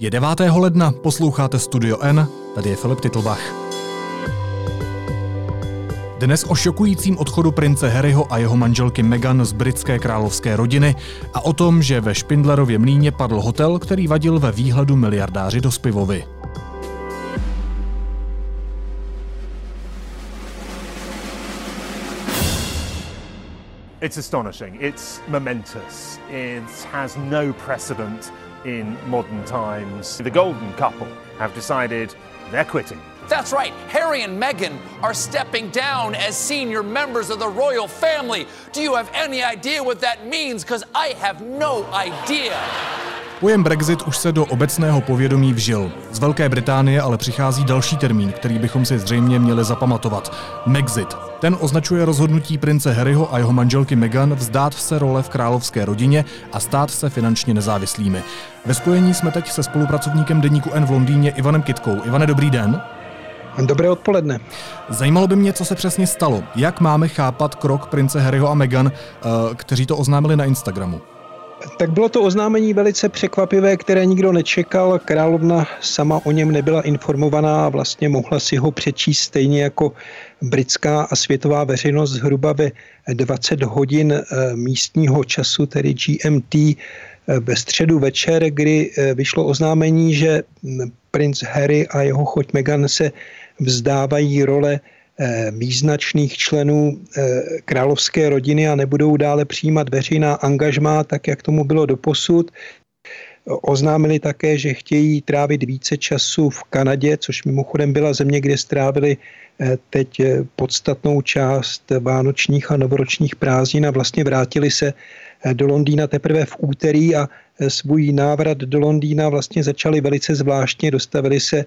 Je 9. ledna, posloucháte Studio N, tady je Filip Titlbach. Dnes o šokujícím odchodu prince Harryho a jeho manželky Meghan z britské královské rodiny a o tom, že ve Špindlerově mlíně padl hotel, který vadil ve výhledu miliardáři do Spivovy. It's astonishing. It's momentous. It has no precedent in modern times. The golden couple have decided they're quitting. That's right, Harry and Meghan are stepping down as senior members of the royal family. Do you have any idea what that means? Because I have no idea. Pojem Brexit už se do obecného povědomí vžil. Z Velké Británie ale přichází další termín, který bychom si zřejmě měli zapamatovat. Megxit. Ten označuje rozhodnutí prince Harryho a jeho manželky Meghan vzdát se role v královské rodině a stát se finančně nezávislými. Ve spojení jsme teď se spolupracovníkem deníku N v Londýně Ivanem Kitkou. Ivane, dobrý den. Dobré odpoledne. Zajímalo by mě, co se přesně stalo. Jak máme chápat krok prince Harryho a Meghan, eh, kteří to oznámili na Instagramu? Tak bylo to oznámení velice překvapivé, které nikdo nečekal. Královna sama o něm nebyla informovaná a vlastně mohla si ho přečíst stejně jako britská a světová veřejnost zhruba ve 20 hodin eh, místního času, tedy GMT, eh, ve středu večer, kdy eh, vyšlo oznámení, že hm, princ Harry a jeho choť Meghan se vzdávají role význačných členů eh, královské rodiny a nebudou dále přijímat veřejná angažmá, tak jak tomu bylo doposud. Oznámili také, že chtějí trávit více času v Kanadě, což mimochodem byla země, kde strávili eh, teď podstatnou část vánočních a novoročních prázdnin a vlastně vrátili se do Londýna teprve v úterý a svůj návrat do Londýna vlastně začali velice zvláštně, dostavili se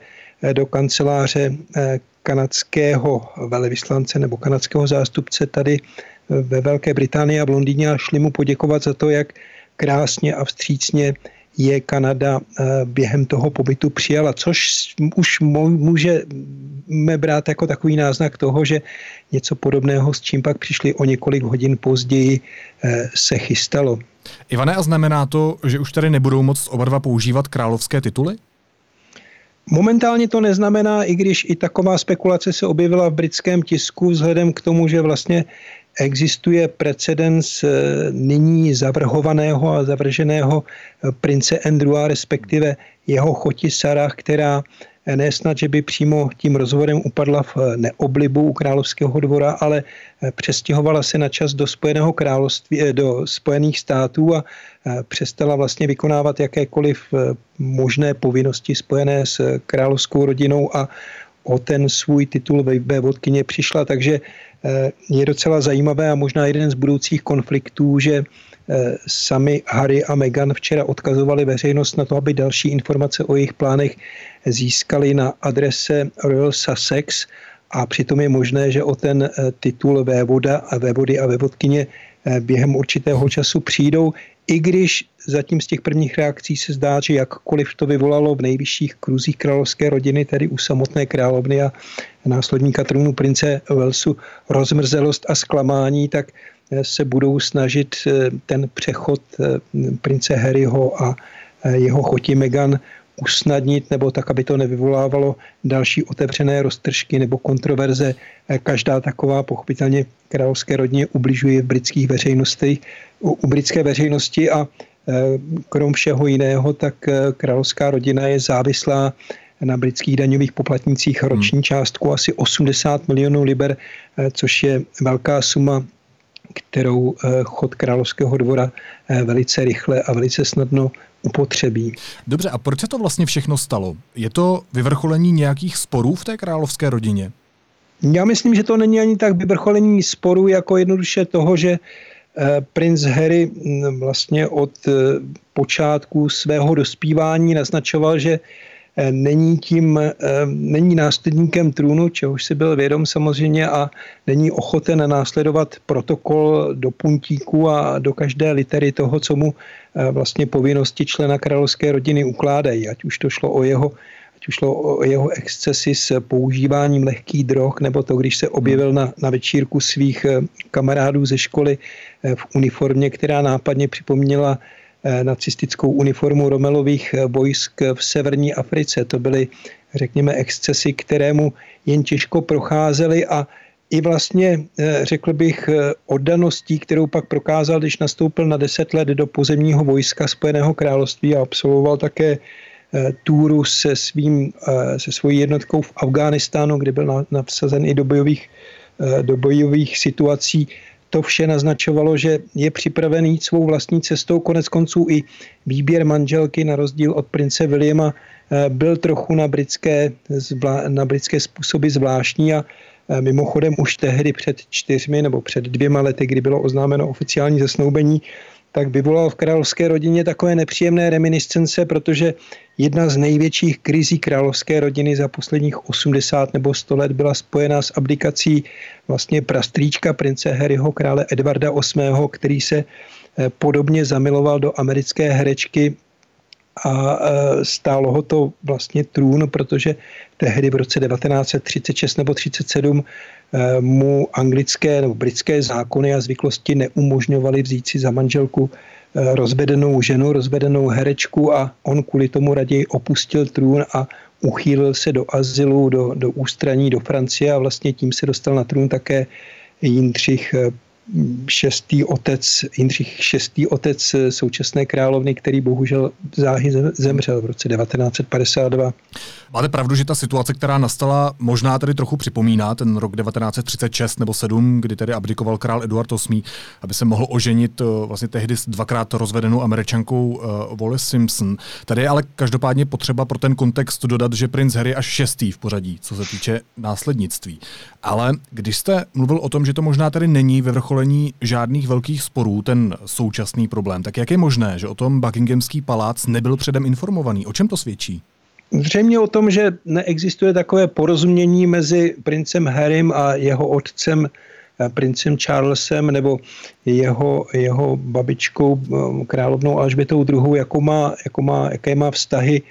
do kanceláře kanadského velvyslance nebo kanadského zástupce tady ve Velké Británii a v Londýně a šli mu poděkovat za to, jak krásně a vstřícně je Kanada eh, během toho pobytu přijala, což už můžeme brát jako takový náznak toho, že něco podobného, s čím pak přišli o několik hodin později, eh, se chystalo. Ivane, a znamená to, že už tady nebudou moct oba dva používat královské tituly? Momentálně to neznamená, i když i taková spekulace se objevila v britském tisku vzhledem k tomu, že vlastně existuje precedens eh, nyní zavrhovaného a zavrženého eh, prince Andrewa, respektive jeho choti Sarah, která ne snad, že by přímo tím rozvodem upadla v neoblibu u královského dvora, ale eh, přestěhovala se na čas do Spojeného království, eh, do Spojených států a eh, přestala vlastně vykonávat jakékoliv možné povinnosti spojené s královskou rodinou a o ten svůj titul ve vodkyně přišla, takže je docela zajímavé a možná jeden z budoucích konfliktů, že Eh, sami Harry a Meghan včera odkazovali veřejnost na to, aby další informace o jejich plánech získali na adrese Royal Sussex a přitom je možné, že o ten eh, titul vévoda a vévody a vévodkyně eh, během určitého času přijdou, i když zatím z těch prvních reakcí se zdá, že jakkoliv to vyvolalo v nejvyšších kruzích královské rodiny, tedy u samotné královny a následníka trůnu prince Walesu, rozmrzelost a zklamání, tak se budou snažit eh, ten přechod eh, prince Harryho a eh, jeho choti Meghan usnadnit, nebo tak, aby to nevyvolávalo další otevřené roztržky nebo kontroverze. Každá taková pochopitelně královské rodině ubližuje v britských veřejnostech, u, britské veřejnosti a krom všeho jiného, tak královská rodina je závislá na britských daňových poplatnících roční hmm. částku asi 80 milionů liber, což je velká suma kterou eh, chod Královského dvora eh, velice rychle a velice snadno upotřebí. Dobře, a proč se to vlastně všechno stalo? Je to vyvrcholení nějakých sporů v té královské rodině? Já myslím, že to není ani tak vyvrcholení sporů, jako jednoduše toho, že eh, princ Harry mm, vlastně od počátku svého dospívání naznačoval, že Eh, není tím, eh, není následníkem trůnu, čehož si byl vědom samozřejmě a není ochoten následovat protokol do puntíku a do každé litery toho, co mu eh, vlastně povinnosti člena královské rodiny ukládají, ať už to šlo o jeho ať už šlo o jeho excesy s používáním lehkých drog, nebo to, když se objevil na, na večírku svých kamarádů ze školy v uniformě, která nápadně připomněla nacistickou uniformu Romelových vojsk v severní Africe. To byly, řekněme, excesy, kterému jen těžko procházely a i vlastně, řekl bych, oddaností, kterou pak prokázal, když nastoupil na deset let do pozemního vojska Spojeného království a absolvoval také túru se, svým, se svojí jednotkou v Afghánistánu, kde byl navsazen i do bojových, do bojových situací, to vše naznačovalo, že je připraven jít svou vlastní cestou. Konec konců i výběr manželky, na rozdíl od prince Williama, eh, byl trochu na britské, na britské způsoby zvláštní a eh, mimochodem už tehdy před čtyřmi nebo před dvěma lety, kdy bylo oznámeno oficiální zasnoubení, tak vyvolal v královské rodině takové nepříjemné reminiscence, protože jedna z největších krizí královské rodiny za posledních 80 nebo 100 let byla spojena s abdikací vlastně prastrýčka prince Harryho krále Edvarda VIII., který se eh, podobně zamiloval do americké herečky a eh, stálo ho to vlastně trůn, protože tehdy v roce 1936 nebo 37 Eh, mu anglické nebo britské zákony a zvyklosti neumožňovaly vzít si za manželku eh, rozvedenou ženu, rozvedenou herečku a on kvůli tomu raději opustil trůn a uchýlil se do azylu, do, do ústraní, do Francie a vlastně tím se dostal na trůn také Jindřich šestý otec, Jindřich šestý otec současné královny, který bohužel záhy zemřel v roce 1952. Máte pravdu, že ta situace, která nastala, možná tedy trochu připomíná ten rok 1936 nebo 7, kdy tedy abdikoval král Eduard VIII, aby se mohl oženit eh, vlastně tehdy s dvakrát rozvedenou američankou uh, Wallace Simpson. Tady je ale každopádně potřeba pro ten kontext dodat, že princ Harry až šestý v pořadí, co se týče následnictví. Ale když jste mluvil o tom, že to možná tedy není ve vrcholení žádných velkých sporů, ten současný problém, tak jak je možné, že o tom Buckinghamský palác nebyl předem informovaný? O čem to svědčí? Zřejmě o tom, že neexistuje takové porozumění mezi princem Harrym a jeho otcem eh, princem Charlesem nebo jeho, jeho babičkou eh, královnou Alžbětou II, jako má, jako má, jaké má vztahy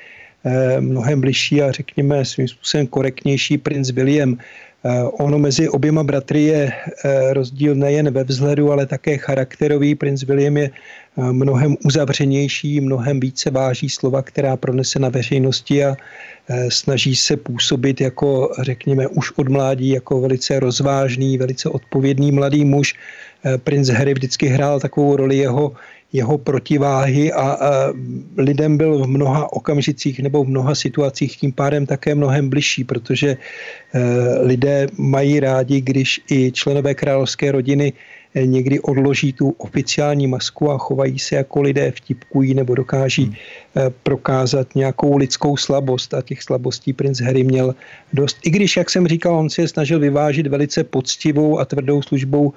eh, mnohem bližší a řekněme svým způsobem korektnější princ William. Eh, ono mezi oběma bratry je eh, rozdíl nejen ve vzhledu, ale také charakterový. Prince William je eh, mnohem uzavřenější, mnohem více váží slova, která pronese na veřejnosti a snaží se působit jako, řekněme, už od mládí, jako velice rozvážný, velice odpovědný mladý muž. Prince Harry vždycky hrál takovou roli jeho jeho protiváhy a, a lidem byl v mnoha okamžicích nebo v mnoha situacích tím pádem také mnohem bližší, protože e, lidé mají rádi, když i členové královské rodiny e, někdy odloží tu oficiální masku a chovají se jako lidé, vtipkují nebo dokáží hmm. e, prokázat nějakou lidskou slabost a těch slabostí princ Harry měl dost. I když, jak jsem říkal, on se je snažil vyvážit velice poctivou a tvrdou službou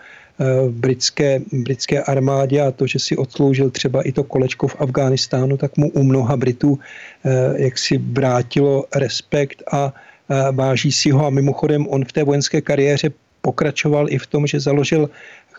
britské, britské armádě a to, že si odsloužil třeba i to kolečko v Afghánistánu, tak mu u mnoha Britů eh, jak si vrátilo respekt a eh, váží si ho. A mimochodem on v té vojenské kariéře pokračoval i v tom, že založil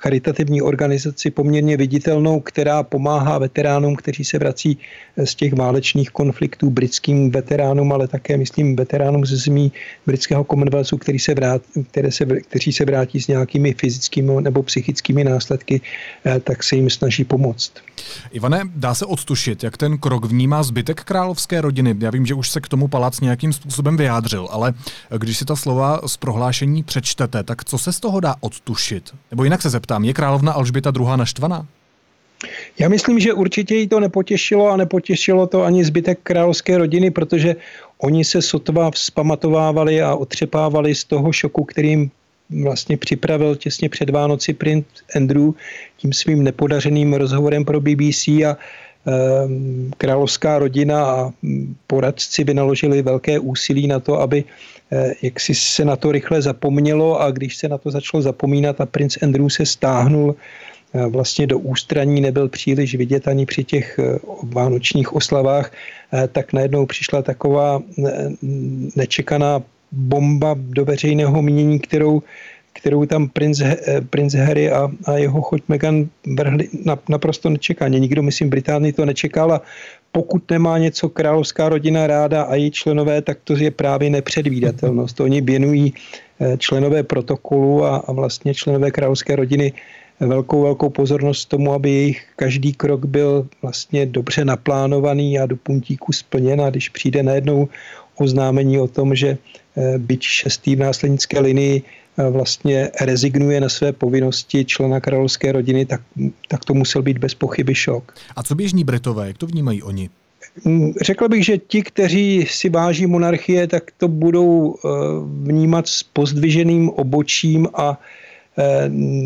charitativní organizaci poměrně viditelnou, která pomáhá veteránům, kteří se vrací z těch válečných konfliktů, britským veteránům, ale také, myslím, veteránům ze zemí britského Commonwealthu, který se vrát, které se, kteří se vrátí s nějakými fyzickými nebo psychickými následky, eh, tak se jim snaží pomoct. Ivane, dá se odtušit, jak ten krok vnímá zbytek královské rodiny? Já vím, že už se k tomu palác nějakým způsobem vyjádřil, ale když si ta slova z prohlášení přečtete, tak co se z toho dá odtušit? Nebo jinak se zeptám, je královna Alžběta druhá naštvaná? Já myslím, že určitě jí to nepotěšilo a nepotěšilo to ani zbytek královské rodiny, protože oni se sotva vzpamatovávali a otřepávali z toho šoku, kterým vlastně připravil těsně před Vánoci princ Andrew tím svým nepodařeným rozhovorem pro BBC a královská rodina a poradci vynaložili velké úsilí na to, aby eh, jak si se na to rychle zapomnělo a když se na to začalo zapomínat a princ Andrew se stáhnul eh, vlastně do ústraní, nebyl příliš vidět ani při těch eh, vánočních oslavách, tak najednou přišla taková nečekaná bomba do veřejného mínění, kterou, kterou tam princ, princ Harry a, a jeho choť Meghan vrhli na, naprosto nečekaně. Nikdo, myslím, Británii to nečekal a pokud nemá něco královská rodina ráda a její členové, tak to je právě nepředvídatelnost. Oni věnují eh, členové protokolu a, a vlastně členové královské rodiny velkou, velkou pozornost tomu, aby jejich každý krok byl vlastně dobře naplánovaný a do puntíku splněn a když přijde najednou oznámení o tom, že eh, byť šestý v následnické linii eh, vlastně rezignuje na své povinnosti člena královské rodiny, tak, tak to musel být bez pochyby šok. A co běžní Britové, jak to vnímají oni? Mm, řekl bych, že ti, kteří si váží monarchie, tak to budou eh, vnímat s pozdviženým obočím a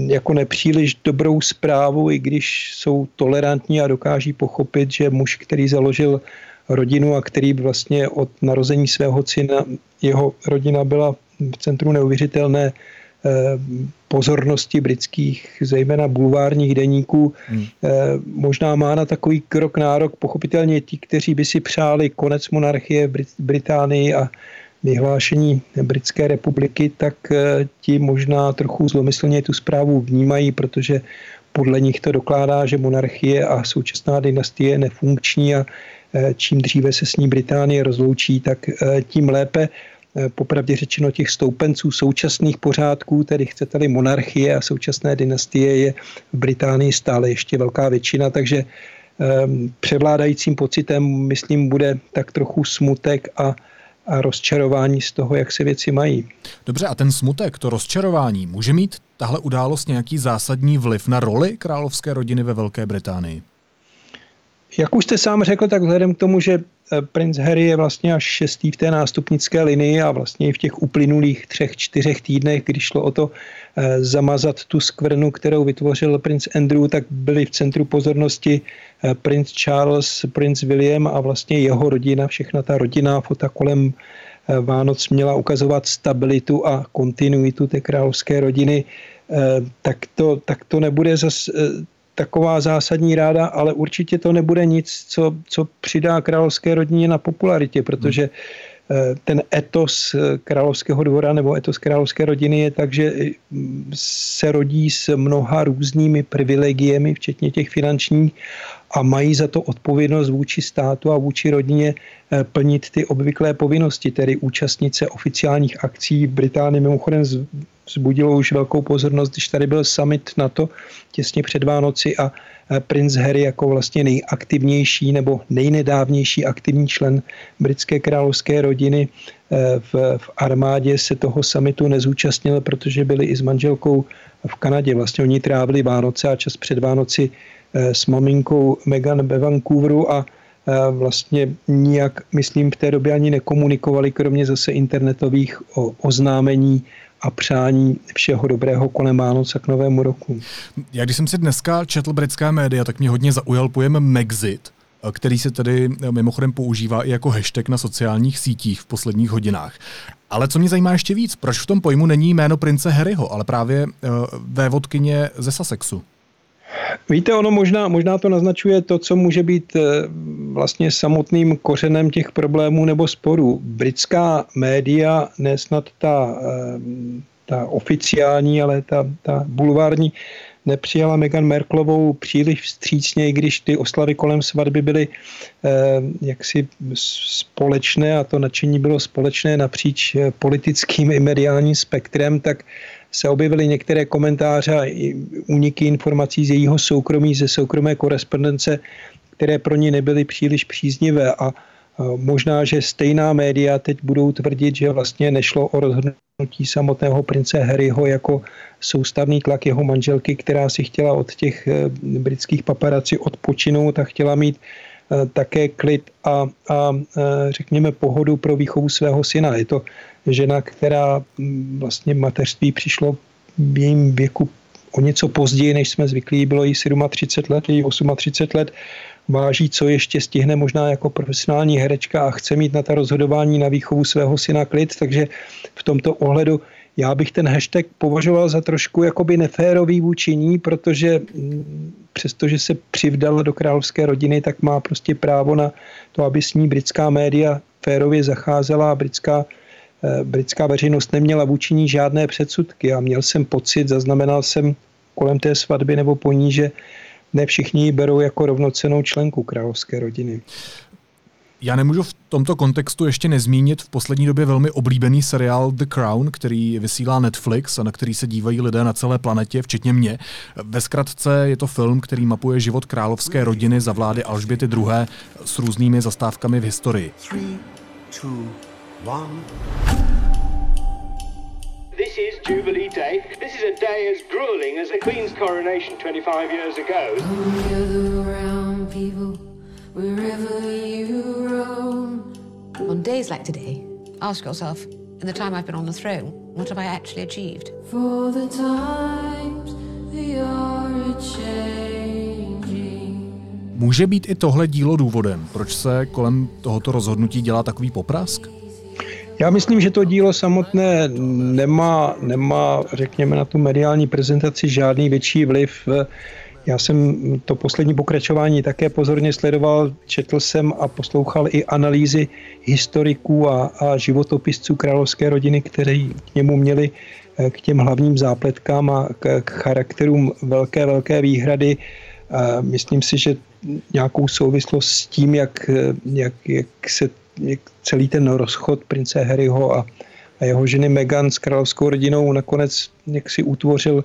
jako nepříliš dobrou zprávu, i když jsou tolerantní a dokáží pochopit, že muž, který založil rodinu a který vlastně od narození svého syna, jeho rodina byla v centru neuvěřitelné eh, pozornosti britských, zejména bulvárních deníků. Hmm. Eh, možná má na takový krok nárok pochopitelně ti, kteří by si přáli konec monarchie v Británii a vyhlášení Britské republiky, tak eh, ti možná trochu zlomyslně tu zprávu vnímají, protože podle nich to dokládá, že monarchie a současná dynastie je nefunkční a čím dříve se s ní Británie rozloučí, tak tím lépe popravdě řečeno těch stoupenců současných pořádků, tedy chcete-li monarchie a současné dynastie je v Británii stále ještě velká většina, takže ehm, převládajícím pocitem, myslím, bude tak trochu smutek a, a rozčarování z toho, jak se věci mají. Dobře, a ten smutek, to rozčarování, může mít tahle událost nějaký zásadní vliv na roli královské rodiny ve Velké Británii? Jak už jste sám řekl, tak vzhledem k tomu, že eh, princ Harry je vlastně až šestý v té nástupnické linii a vlastně i v těch uplynulých třech, čtyřech týdnech, když šlo o to eh, zamazat tu skvrnu, kterou vytvořil princ Andrew, tak byli v centru pozornosti eh, princ Charles, princ William a vlastně jeho rodina, všechna ta rodina fota kolem Vánoc měla ukazovat stabilitu a kontinuitu té královské rodiny, tak to, tak to nebude zase taková zásadní ráda, ale určitě to nebude nic, co, co přidá královské rodině na popularitě, protože eh, ten etos eh, královského dvora nebo etos královské rodiny je tak, že mm, se rodí s mnoha různými privilegiemi, včetně těch finančních, a mají za to odpovědnost vůči státu a vůči rodině eh, plnit ty obvyklé povinnosti, tedy účastnit se oficiálních akcí. V Británii mimochodem vzbudilo už velkou pozornost, když tady byl summit NATO těsně před Vánoci a princ Harry jako vlastně nejaktivnější nebo nejnedávnější aktivní člen britské královské rodiny e, v, v armádě se toho summitu nezúčastnil, protože byli i s manželkou v Kanadě. Vlastně oni trávili Vánoce a čas před Vánoci e, s maminkou Meghan ve Vancouveru a e, vlastně nijak, myslím, v té době ani nekomunikovali, kromě zase internetových oznámení a přání všeho dobrého kolem Vánoc a k novému roku. Já když jsem si dneska četl britská média, tak mě hodně zaujal pojem Megxit, který se tedy mimochodem používá i jako hashtag na sociálních sítích v posledních hodinách. Ale co mě zajímá ještě víc, proč v tom pojmu není jméno prince Harryho, ale právě uh, vévodkyně ze Sussexu? Víte, ono možná, možná to naznačuje to, co může být eh, vlastně samotným kořenem těch problémů nebo sporů. Britská média, nesnad ta, eh, ta oficiální, ale ta, ta bulvární, nepřijala Meghan Merklovou příliš vstřícně, i když ty oslavy kolem svatby byly eh, jaksi společné a to nadšení bylo společné napříč politickým i mediálním spektrem, tak se objevily některé komentáře a uniky informací z jejího soukromí, ze soukromé korespondence, které pro ní nebyly příliš příznivé. A možná, že stejná média teď budou tvrdit, že vlastně nešlo o rozhodnutí samotného prince Harryho jako soustavný tlak jeho manželky, která si chtěla od těch eh, britských paparaci odpočinout a chtěla mít také klid a, a eh, řekněme pohodu pro výchovu svého syna. Je to žena, která mm, vlastně mateřství přišlo v jejím věku o něco později, než jsme zvyklí, bylo jí 37 let, jí 38 let, váží, co ještě stihne možná jako profesionální herečka a chce mít na ta rozhodování na výchovu svého syna klid, takže v tomto ohledu já bych ten hashtag považoval za trošku jakoby neférový vůči ní, protože mm, přestože se přivdala do královské rodiny, tak má prostě právo na to, aby s ní britská média férově zacházela a britská Eh, britská veřejnost neměla vůči ní žádné předsudky a měl jsem pocit, zaznamenal jsem kolem té svatby nebo po ní, že ne všichni ji berou jako rovnocenou členku královské rodiny. Já nemůžu v tomto kontextu ještě nezmínit v poslední době velmi oblíbený seriál The Crown, který vysílá Netflix a na který se dívají lidé na celé planetě, včetně mě. Ve zkratce je to film, který mapuje život královské rodiny za vlády Alžběty II. s různými zastávkami v historii. Three, two, This is Jubilee Day. This is a day as grueling as the Queen's coronation 25 years ago. Wherever you roam. On days like today, ask yourself, in the time I've been on the throne, what have I actually achieved? For the times they are changing. Může být i tohle dílo důvodem, proč se kolem tohoto rozhodnutí dělá takový poprask? Já myslím, že to dílo samotné nemá, nemá, řekněme, na tu mediální prezentaci žádný větší vliv. Já jsem to poslední pokračování také pozorně sledoval, četl jsem a poslouchal i analýzy historiků a, a životopisců královské rodiny, kteří k němu měli eh, k těm hlavním zápletkám a k, k charakterům velké, velké výhrady. Myslím si, že nějakou souvislost s tím, jak, jak, jak se jak celý ten rozchod prince Harryho a, a jeho ženy Meghan s královskou rodinou nakonec jak si utvořil,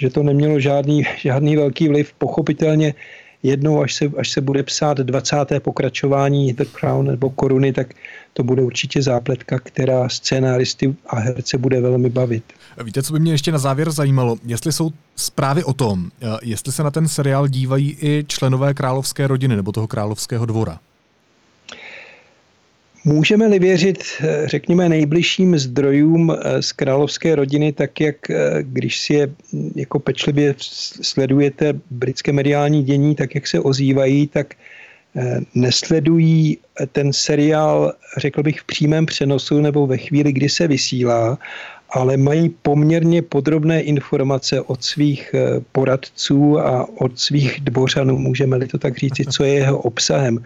že to nemělo žádný, žádný velký vliv. Pochopitelně jednou, až se, až se bude psát 20. pokračování The Crown nebo Koruny, tak to bude určitě zápletka, která scénáristy a herce bude velmi bavit. Víte, co by mě ještě na závěr zajímalo? Jestli jsou zprávy o tom, jestli se na ten seriál dívají i členové královské rodiny nebo toho královského dvora? Můžeme-li věřit, eh, řekněme, nejbližším zdrojům eh, z královské rodiny, tak jak eh, když si je hm, jako pečlivě sledujete britské mediální dění, tak jak se ozývají, tak nesledují ten seriál, řekl bych, v přímém přenosu nebo ve chvíli, kdy se vysílá, ale mají poměrně podrobné informace od svých poradců a od svých dvořanů, můžeme-li to tak říci, co je jeho obsahem.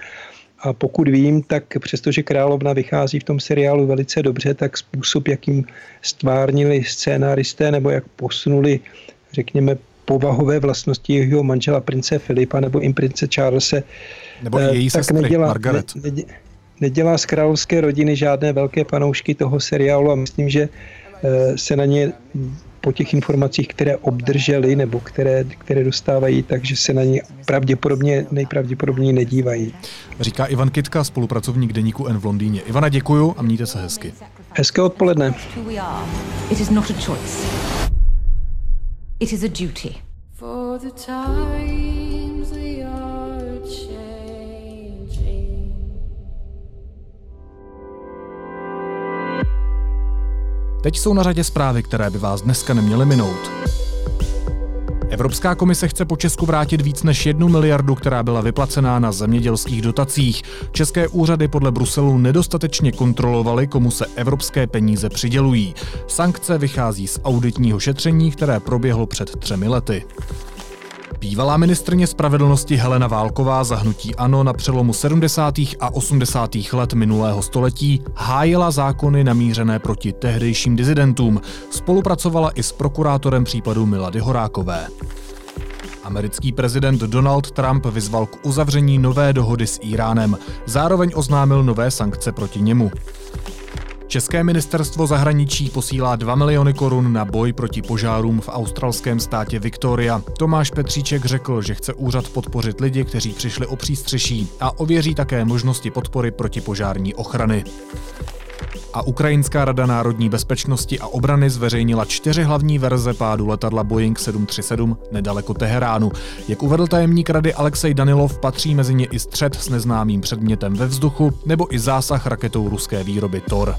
A pokud vím, tak přestože Královna vychází v tom seriálu velice dobře, tak způsob, jakým stvárnili scénáristé nebo jak posunuli, řekněme, povahové vlastnosti jeho manžela prince Filipa nebo i prince Charlese, nebo i její tak sestry, nedělá, Margaret. Ne, ne, nedělá z královské rodiny žádné velké panoušky toho seriálu a myslím, že eh, se na ně po těch informacích, které obdrželi nebo které, které dostávají, takže se na ně pravděpodobně, nejpravděpodobněji nedívají. Říká Ivan Kitka, spolupracovník deníku N v Londýně. Ivana, děkuju a mějte se hezky. Hezké odpoledne. It is a duty. For the times Teď jsou na řadě zprávy, které by vás dneska neměly minout. Evropská komise chce po Česku vrátit víc než jednu miliardu, která byla vyplacená na zemědělských dotacích. České úřady podle Bruselu nedostatečně kontrolovaly, komu se evropské peníze přidělují. Sankce vychází z auditního šetření, které proběhlo před třemi lety. Bývalá ministrně spravedlnosti Helena Válková zahnutí ANO na přelomu 70. a 80. let minulého století hájila zákony namířené proti tehdejším dizidentům. Spolupracovala i s prokurátorem případu Milady Horákové. Americký prezident Donald Trump vyzval k uzavření nové dohody s Iránem. Zároveň oznámil nové sankce proti němu. České ministerstvo zahraničí posílá 2 miliony korun na boj proti požárům v australském státě Victoria. Tomáš Petříček řekl, že chce úřad podpořit lidi, kteří přišli o přístřeší a ověří také možnosti podpory proti požární ochrany. A Ukrajinská rada národní bezpečnosti a obrany zveřejnila čtyři hlavní verze pádu letadla Boeing 737 nedaleko Teheránu. Jak uvedl tajemník rady Alexej Danilov, patří mezi ně i střed s neznámým předmětem ve vzduchu nebo i zásah raketou ruské výroby Tor.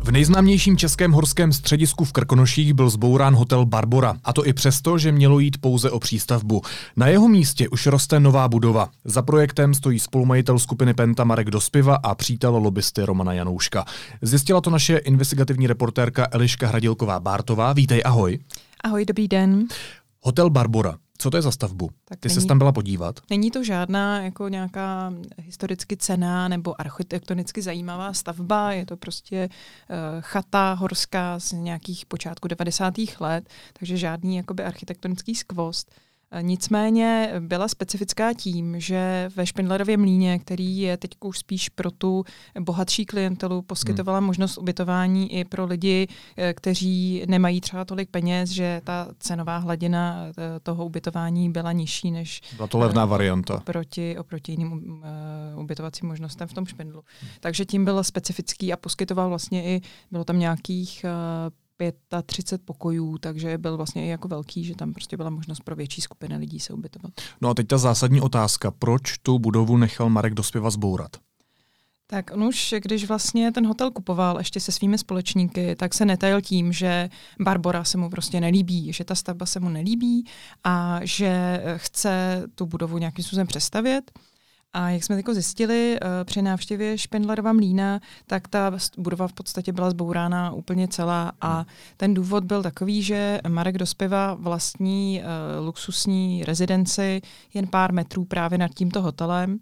V nejznámějším českém horském středisku v Krkonoších byl zbourán hotel Barbora, a to i přesto, že mělo jít pouze o přístavbu. Na jeho místě už roste nová budova. Za projektem stojí spolumajitel skupiny Penta Marek Dospiva a přítel lobbysty Romana Janouška. Zjistila to naše investigativní reportérka Eliška Hradilková-Bártová. Vítej, ahoj. Ahoj, dobrý den. Hotel Barbora. Co to je za stavbu? Tak Ty jsi tam byla podívat? Není to žádná jako nějaká historicky cená nebo architektonicky zajímavá stavba, je to prostě uh, chata horská z nějakých počátku 90. let, takže žádný jakoby architektonický skvost. Nicméně byla specifická tím, že ve Špindlerově mlíně, který je teď už spíš pro tu bohatší klientelu, poskytovala hmm. možnost ubytování i pro lidi, eh, kteří nemají třeba tolik peněz, že ta cenová hladina eh, toho ubytování byla nižší než... Byla to levná varianta. Oproti, oproti jiným ubytovacím možnostem v tom Špindlu. Hmm. Takže tím byl specifický a poskytoval vlastně i, bylo tam nějakých 35 pokojů, takže byl vlastně i jako velký, že tam prostě byla možnost pro větší skupiny lidí se ubytovat. No a teď ta zásadní otázka, proč tu budovu nechal Marek Dospěva zbourat? Tak on už, když vlastně ten hotel kupoval ještě se svými společníky, tak se netajil tím, že Barbora se mu prostě nelíbí, že ta stavba se mu nelíbí a že chce tu budovu nějakým způsobem přestavět. A jak jsme jako zjistili uh, při návštěvě Špendlerova mlína, tak ta budova v podstatě byla zbourána úplně celá a ten důvod byl takový, že Marek Dospěva vlastní uh, luxusní rezidenci jen pár metrů právě nad tímto hotelem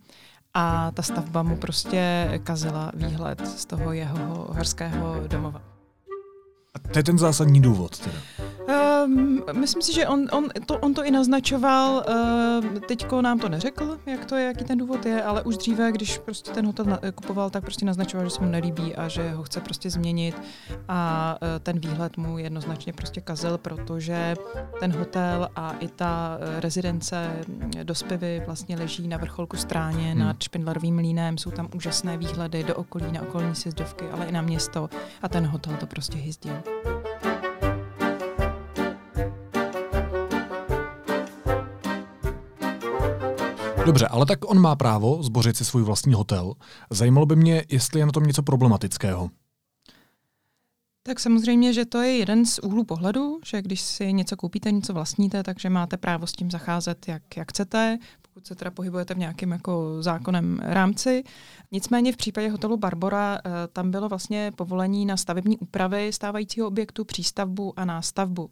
a ta stavba mu prostě kazila výhled z toho jeho horského domova. A to je ten zásadní důvod teda. Um, myslím si, že on, on, to, on to i naznačoval, uh, teďko nám to neřekl, jak to je, jaký ten důvod je, ale už dříve, když prostě ten hotel na, kupoval, tak prostě naznačoval, že se mu nelíbí a že ho chce prostě změnit a uh, ten výhled mu jednoznačně prostě kazil, protože ten hotel a i ta uh, rezidence do Spivy vlastně leží na vrcholku stráně hmm. nad Špindlerovým mlínem, jsou tam úžasné výhledy do okolí, na okolní sjezdovky, ale i na město a ten hotel to prostě hyzdil. Dobře, ale tak on má právo zbořit si svůj vlastní hotel. Zajímalo by mě, jestli je na tom něco problematického. Tak samozřejmě, že to je jeden z úhlů pohledu, že když si něco koupíte, něco vlastníte, takže máte právo s tím zacházet, jak, jak chcete, pokud se teda pohybujete v nějakém jako zákonem rámci. Nicméně v případě hotelu Barbora eh, tam bylo vlastně povolení na stavební úpravy stávajícího objektu, přístavbu a nástavbu.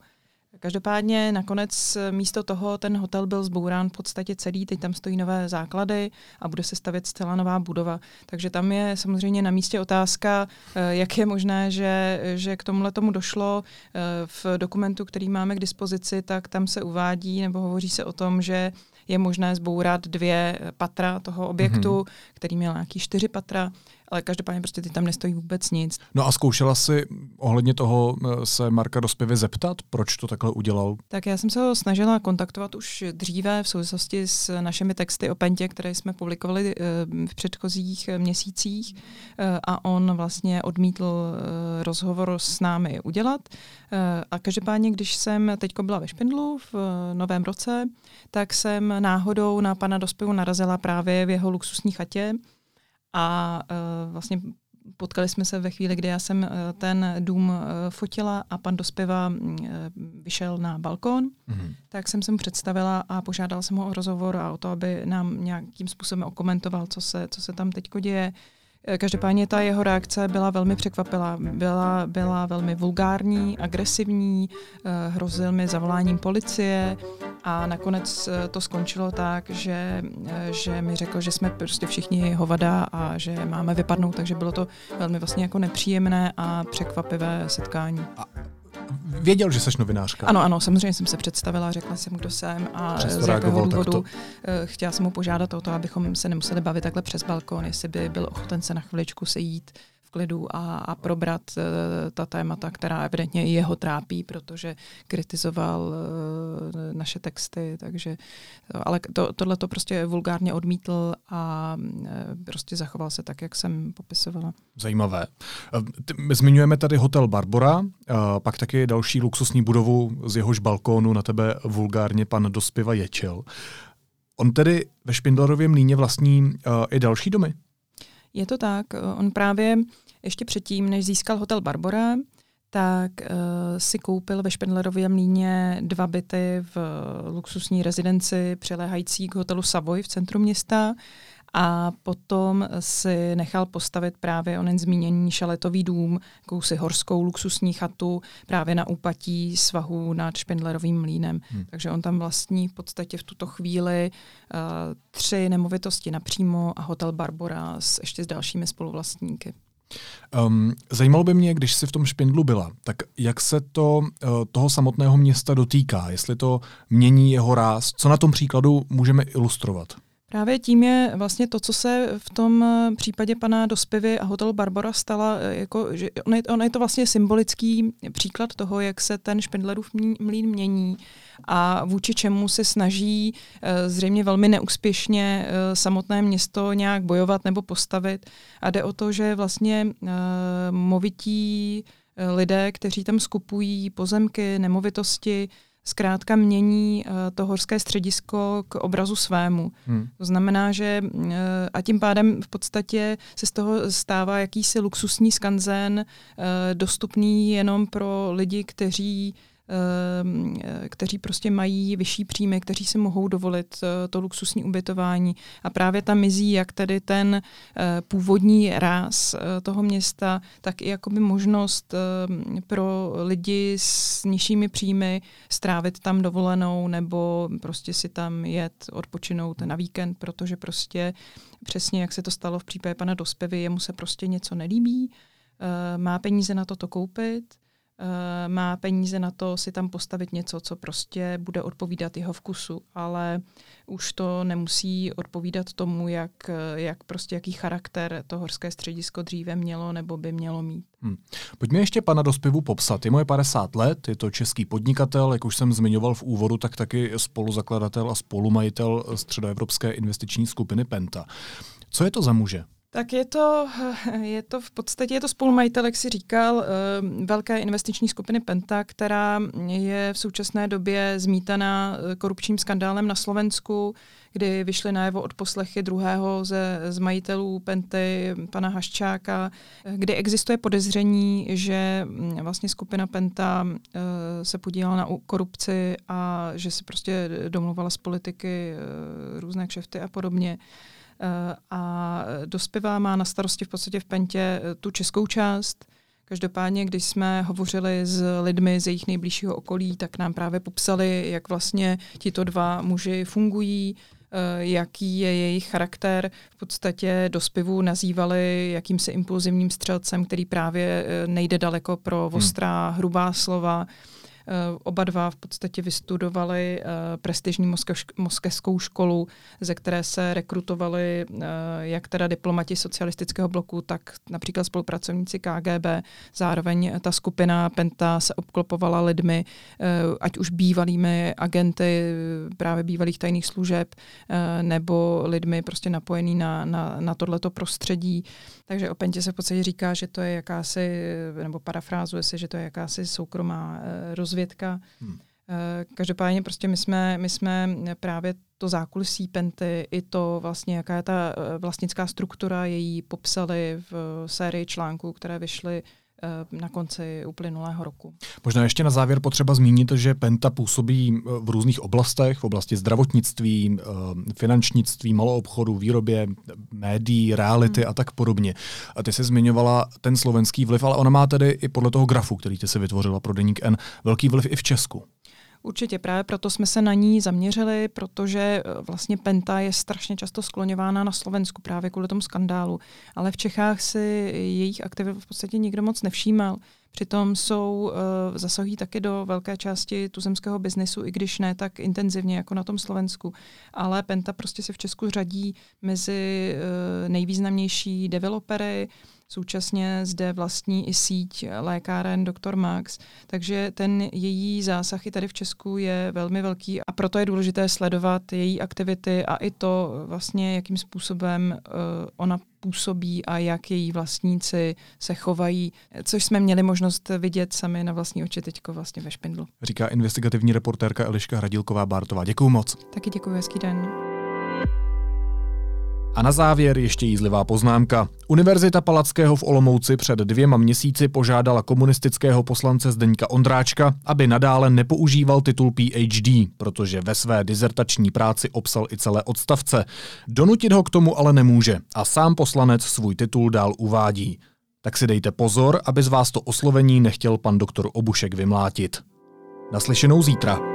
Každopádně nakonec místo toho ten hotel byl zbourán v podstatě celý, teď tam stojí nové základy a bude se stavět zcela nová budova. Takže tam je samozřejmě na místě otázka, eh, jak je možné, že, že k tomuhle tomu došlo. Eh, v dokumentu, který máme k dispozici, tak tam se uvádí nebo hovoří se o tom, že je možné zbourat dvě patra toho objektu, mm-hmm. který měl nějaký čtyři patra ale každopádně prostě ty tam nestojí vůbec nic. No a zkoušela si ohledně toho eh, se Marka Dospěvy zeptat, proč to takhle udělal? Tak já jsem se ho snažila kontaktovat už dříve v souvislosti s našimi texty o Pentě, které jsme publikovali eh, v předchozích měsících eh, a on vlastně odmítl rozhovor s námi udělat. A každopádně, když jsem teď byla ve Špindlu v novém roce, tak jsem náhodou na pana Dospěvu narazila právě v jeho luxusní chatě, a uh, vlastně potkali jsme se ve chvíli, kdy já jsem uh, ten dům uh, fotila a pan Dospěva uh, vyšel na balkon, mm-hmm. tak jsem se mu představila a požádala jsem ho o rozhovor a o to, aby nám nějakým způsobem okomentoval, co se, co se tam teď děje. Každopádně ta jeho reakce byla velmi překvapila. Byla, byla velmi vulgární, agresivní, hrozil mi zavoláním policie a nakonec eh, to skončilo tak, že, eh, že mi řekl, že jsme prostě všichni hovada a že máme vypadnout, takže bylo to velmi vlastně jako nepříjemné a překvapivé setkání. A věděl, že jsi novinářka? Ano, ano, samozřejmě jsem se představila, řekla jsem, kdo jsem a z jakého důvodu takto. Eh, chtěla jsem mu požádat o to, abychom se nemuseli bavit takhle přes balkon, jestli by byl ochoten se na chviličku sejít klidu a, a probrat uh, ta témata, která evidentně i jeho trápí, protože kritizoval uh, naše texty, takže, ale to, tohle to prostě vulgárně odmítl a uh, prostě zachoval se tak, jak jsem popisovala. Zajímavé. Zmiňujeme tady hotel Barbora, pak taky další luxusní budovu z jehož balkónu na tebe vulgárně pan Dospiva ječel. On tedy ve Špindlerově mlíně vlastní uh, i další domy? Je to tak. On právě ještě předtím, než získal hotel Barbora, tak uh, si koupil ve Špendlerově mlíně dva byty v luxusní rezidenci přiléhající k hotelu Savoy v centru města a potom si nechal postavit právě onen zmíněný šaletový dům, jakousi horskou luxusní chatu právě na úpatí svahu nad Špendlerovým mlínem. Hmm. Takže on tam vlastní v podstatě v tuto chvíli uh, tři nemovitosti napřímo a hotel Barbora s, ještě s dalšími spoluvlastníky. Um, zajímalo by mě, když jsi v tom špindlu byla, tak jak se to uh, toho samotného města dotýká, jestli to mění jeho ráz, co na tom příkladu můžeme ilustrovat? Právě tím je vlastně to, co se v tom eh, případě pana Dospivy a hotel Barbara stala, eh, jako, že on je, on je to vlastně symbolický příklad toho, jak se ten Špindlerův mlín mění a vůči čemu se snaží eh, zřejmě velmi neúspěšně samotné město nějak bojovat nebo postavit. A jde o to, že vlastně movití lidé, kteří tam skupují pozemky, nemovitosti, zkrátka mění uh, to horské středisko k obrazu svému. Hmm. To znamená, že uh, a tím pádem v podstatě se z toho stává jakýsi luxusní skanzen, uh, dostupný jenom pro lidi, kteří kteří prostě mají vyšší příjmy, kteří si mohou dovolit eh, to luxusní ubytování. A právě tam mizí jak tedy ten eh, původní ráz eh, toho města, tak i jakoby možnost ehm, pro lidi s nižšími příjmy strávit tam dovolenou nebo prostě si tam jet odpočinout na víkend, protože prostě přesně jak se to stalo v případě pana Dospevy, jemu se prostě něco nelíbí, má peníze na to to koupit, Eh, má peníze na to si tam postavit něco, co prostě bude odpovídat jeho vkusu, ale už to nemusí odpovídat tomu, jak, jak prostě jaký charakter to horské středisko dříve mělo nebo by mělo mít. Hmm. Pojďme ještě pana Dospivu popsat. Je mu je 50 let, je to český podnikatel, jak už jsem zmiňoval v úvodu, tak taky spoluzakladatel a spolumajitel středoevropské investiční skupiny Penta. Co je to za muže? Tak je to, je to v podstatě, je to spolumajitel, jak si říkal, eh, velké investiční skupiny Penta, která je v současné době zmítaná eh, korupčním skandálem na Slovensku, kdy vyšly najevo od poslechy druhého ze, z majitelů Penty, pana Haščáka, kdy existuje podezření, že mm, vlastně skupina Penta eh, se podílela na korupci a že si prostě domluvala z politiky různé kšefty a podobně. Eh, a dospěvá má na starosti v podstatě v Pentě eh, tu českou část. Každopádně, když jsme hovořili s lidmi z jejich nejbližšího okolí, tak nám právě popsali, jak vlastně tito dva muži fungují, eh, jaký je jejich charakter. V podstatě do spivu nazývali jakýmsi impulzivním střelcem, který právě nejde daleko pro hmm. ostrá, hrubá slova. Eh, oba dva v podstatě vystudovali eh, prestižní moskevskou školu, ze které se rekrutovali eh, jak teda diplomati socialistického bloku, tak například spolupracovníci KGB. Zároveň ta skupina Penta se obklopovala lidmi, ať už bývalými agenty právě bývalých tajných služeb, nebo lidmi prostě napojený na, na, na tohleto prostředí. Takže o Pentě se v podstatě říká, že to je jakási, nebo parafrázuje se, že to je jakási soukromá rozvědka rozvědka. Hmm. Eh, každopádně prostě my jsme, my jsme právě to zákulisí Penty, i to vlastně, jaká je ta eh, vlastnická struktura, její popsali v sérii článků, které vyšly Eh, na konci uplynulého roku. Možná ještě na závěr potřeba zmínit, že Penta působí eh, v různých oblastech, v oblasti zdravotnictví, eh, finančnictví, maloobchodu, výrobě, médií, reality hmm. a tak podobně. A ty jsi zmiňovala ten slovenský vliv, ale ona má tedy i podle toho grafu, který ty si vytvořila pro Deník N, velký vliv i v Česku. Určitě, právě proto jsme se na ní zaměřili, protože eh, vlastně Penta je strašně často skloňována na Slovensku právě kvůli tomu skandálu, ale v Čechách si jejich aktivit v podstatě nikdo moc nevšímal. Přitom jsou, uh, zasahují taky do velké části tuzemského biznesu, i když ne tak intenzivně jako na tom Slovensku. Ale Penta prostě se v Česku řadí mezi uh, nejvýznamnější developery, Současně zde vlastní i síť lékáren Dr. Max, takže ten její zásah i tady v Česku je velmi velký a proto je důležité sledovat její aktivity a i to vlastně, jakým způsobem uh, ona působí a jak její vlastníci se chovají, což jsme měli možnost vidět sami na vlastní oči teďko vlastně ve Špindlu. Říká investigativní reportérka Eliška Hradilková-Bártová. Děkuji moc. Taky děkuji, hezký den. A na závěr ještě jízlivá poznámka. Univerzita Palackého v Olomouci před dvěma měsíci požádala komunistického poslance Zdeňka Ondráčka, aby nadále nepoužíval titul PhD, protože ve své dizertační práci obsal i celé odstavce. Donutit ho k tomu ale nemůže a sám poslanec svůj titul dál uvádí. Tak si dejte pozor, aby z vás to oslovení nechtěl pan doktor Obušek vymlátit. Naslyšenou zítra.